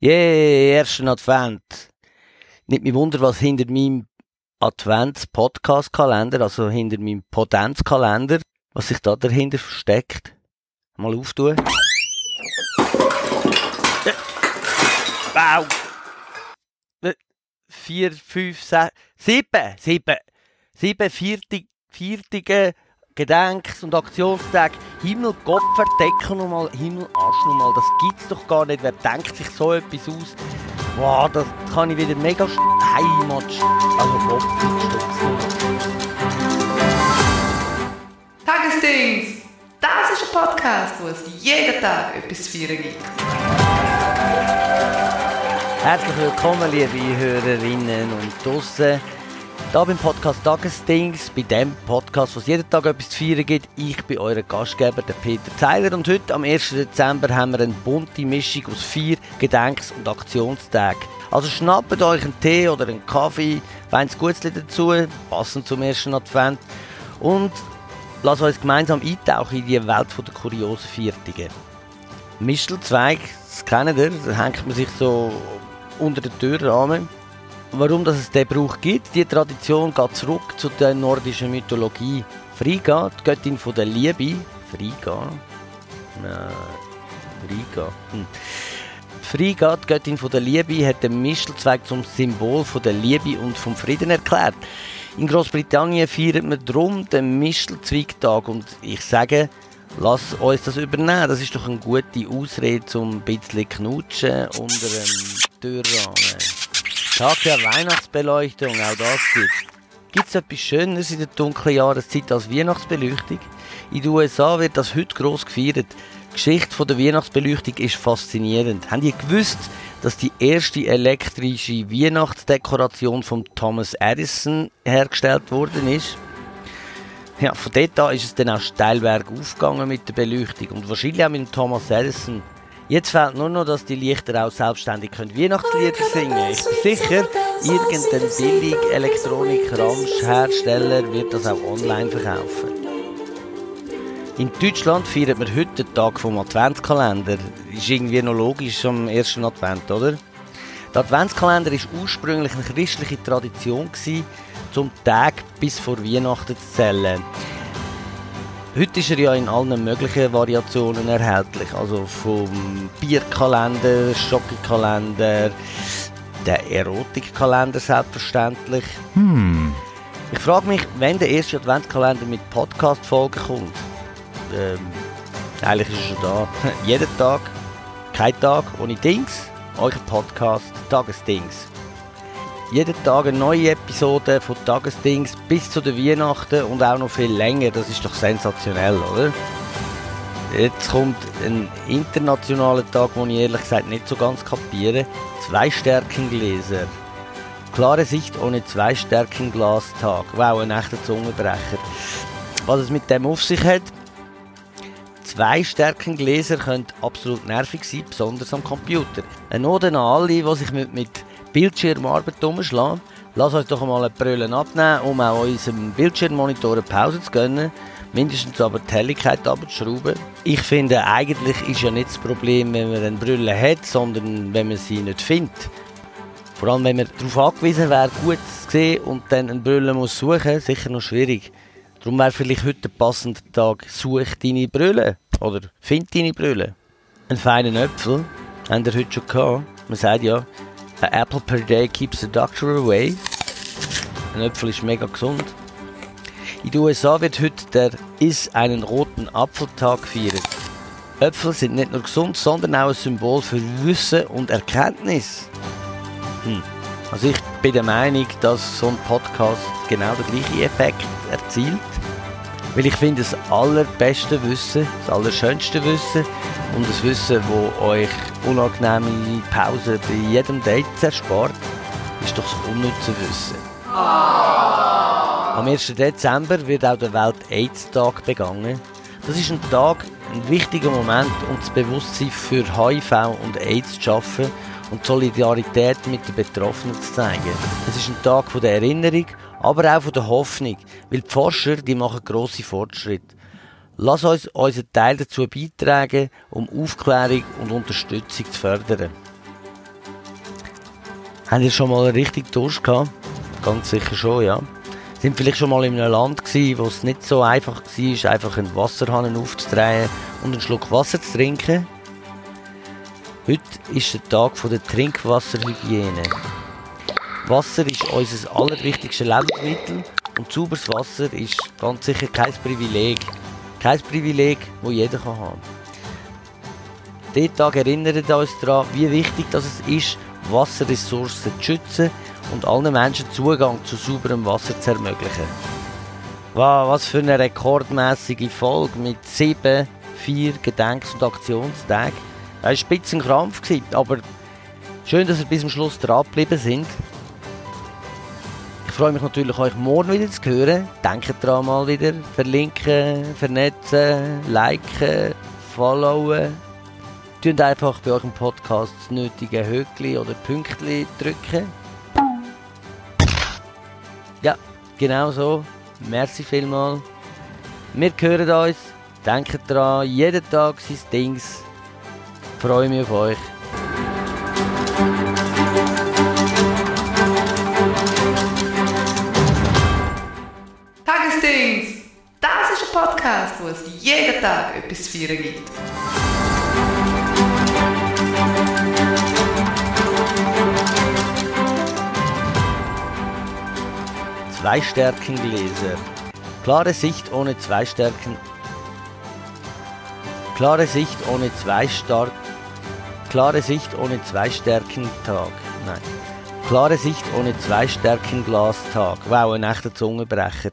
Yeah, ersten Advent. Nicht mich wunder, was hinter meinem Advents-Podcast-Kalender, also hinter meinem Potenzkalender, was sich da dahinter versteckt. Mal auftun. Wow! Vier, fünf, sechs, sieben, sieben, sieben viertig, viertige Gedenks- und Aktionstage. Himmel, Gott verdecken nochmal, Himmel, Arsch nochmal. Das gibt's doch gar nicht. Wer denkt sich so etwas aus? Wow, das kann ich wieder mega Heimat. Also Gott, Tagesdings! Das ist ein Podcast, wo es jeden Tag etwas zu feiern gibt. Herzlich willkommen, liebe Hörerinnen und Dossen. Da beim Podcast Tagesdings, bei dem Podcast, wo es jeden Tag etwas zu feiern gibt. Ich bin euer Gastgeber, der Peter Zeiler. Und heute, am 1. Dezember, haben wir eine bunte Mischung aus vier Gedenks- und Aktionstagen. Also schnappt euch einen Tee oder einen Kaffee, weint ein Gutzli dazu, passend zum ersten Advent. Und lasst uns gemeinsam eintauchen in die Welt der kuriosen Viertigen. Mistelzweig, das kennt ihr, da hängt man sich so unter den Türrahmen. Warum dass es diesen Brauch gibt, die Tradition geht zurück zu der nordischen Mythologie. Frigga, die Göttin von der Liebe, Frigga, nein, Frigga, hm. Frigga, die Göttin von der Liebe, hat den Mistelzweig zum Symbol von der Liebe und vom Frieden erklärt. In Großbritannien feiert man darum den Mistelzweigtag und ich sage, lass uns das übernehmen. Das ist doch eine gute Ausrede zum ein bisschen knutschen unter einem Türrahmen. Tag der Weihnachtsbeleuchtung, auch das gibt. Gibt es etwas Schöneres in der dunklen Jahreszeit als Weihnachtsbeleuchtung? In den USA wird das heute gross gefeiert. Die Geschichte der Weihnachtsbeleuchtung ist faszinierend. Habt ihr gewusst, dass die erste elektrische Weihnachtsdekoration von Thomas Edison hergestellt worden ist? Ja, von dort an ist es dann auch steil aufgegangen mit der Beleuchtung und wahrscheinlich auch mit Thomas Edison. Jetzt fehlt nur noch, dass die Lichter auch selbstständig können Weihnachtslieder singen Ich bin sicher, irgendein billig Elektronik-Ramsch-Hersteller wird das auch online verkaufen. In Deutschland feiert man heute den Tag vom Adventskalender. Ist irgendwie noch logisch am ersten Advent, oder? Der Adventskalender war ursprünglich eine christliche Tradition, gewesen, zum Tag bis vor Weihnachten zu zählen. Heute ist er ja in allen möglichen Variationen erhältlich. Also vom Bierkalender, Schokikalender, der Erotikkalender selbstverständlich. Hm. Ich frage mich, wenn der erste Adventskalender mit Podcast-Folgen kommt. Ähm, eigentlich ist er schon da. Jeden Tag, kein Tag ohne Dings. Euer Podcast Tagesdings. Jeden Tag eine neue Episode von Tagesdings bis zu den Weihnachten und auch noch viel länger. Das ist doch sensationell, oder? Jetzt kommt ein internationaler Tag, den ich ehrlich gesagt nicht so ganz kapiere. Zwei Stärkengläser. Klare Sicht ohne zwei Stärkenglas-Tag. Wow, ein echter Zungenbrecher. Was es mit dem auf sich hat, Zwei Stärkengläser können absolut nervig sein, besonders am Computer. Eine Ode an alle, die sich mit, mit Bildschirmarbeit umschlagen. Lass uns doch mal ein Brüllen abnehmen, um auch unserem Bildschirmmonitor eine Pause zu gönnen. Mindestens aber die Helligkeit abzuschrauben. Ich finde, eigentlich ist ja nicht das Problem, wenn man eine Brille hat, sondern wenn man sie nicht findet. Vor allem, wenn man darauf angewiesen wäre, gut zu sehen und dann eine Brille muss suchen, sicher noch schwierig. Darum wäre vielleicht heute der passende Tag, such deine Brille. Oder find deine Brille. Einen feinen Äpfel haben wir heute schon gehabt. Man sagt ja, an apple per day keeps the doctor away. Ein Äpfel ist mega gesund. In den USA wird heute der Is einen roten Apfeltag gefeiert. Äpfel sind nicht nur gesund, sondern auch ein Symbol für Wissen und Erkenntnis. Hm. Also ich bin der Meinung, dass so ein Podcast genau den gleichen Effekt erzielt. Weil ich finde, das allerbeste Wissen, das allerschönste Wissen und das Wissen, das euch unangenehme Pausen bei jedem Date erspart, ist doch das unnütze Wissen. Am 1. Dezember wird auch der Welt-AIDS-Tag begangen. Das ist ein Tag, ein wichtiger Moment, um das Bewusstsein für HIV und AIDS zu schaffen und Solidarität mit den Betroffenen zu zeigen. Es ist ein Tag der Erinnerung, aber auch der Hoffnung, weil die Forscher die machen grosse Fortschritte. Lass uns unseren Teil dazu beitragen, um Aufklärung und Unterstützung zu fördern. Haben ihr schon mal richtig Durst gehabt? Ganz sicher schon, ja. Sind vielleicht schon mal in einem Land gewesen, wo es nicht so einfach war, einfach einen Wasserhahn aufzudrehen und einen Schluck Wasser zu trinken? Heute ist der Tag der Trinkwasserhygiene. Wasser ist unser allerwichtigstes Lebensmittel und sauberes Wasser ist ganz sicher kein Privileg. Kein Privileg, das jeder haben kann. Dieser Tag erinnert uns daran, wie wichtig das ist, Wasserressourcen zu schützen und allen Menschen Zugang zu sauberem Wasser zu ermöglichen. Wow, was für eine rekordmäßige Folge mit sieben, vier Gedenks- und Aktionstagen. Das war Spitzenkrampf, aber schön, dass ihr bis zum Schluss dran geblieben sind. Freue mich natürlich, euch morgen wieder zu hören. Denkt daran mal wieder, verlinken, vernetzen, liken, followen. Tut einfach bei eurem Podcast das nötige Höckli oder Pünktli drücken. Ja, genau so. Merci vielmals. Wir hören uns. Denkt daran, jeden Tag sein Dings. Ich freue mich auf euch. Wo es jeden Tag etwas zu feiern gibt. Zwei Stärkengläser. Klare Sicht ohne zwei Stärken. Klare Sicht ohne zwei stark. Klare Sicht ohne zwei Stärken Tag. Nein. Klare Sicht ohne zwei Stärken Glas Tag. Wow, ein echter Zungenbrecher.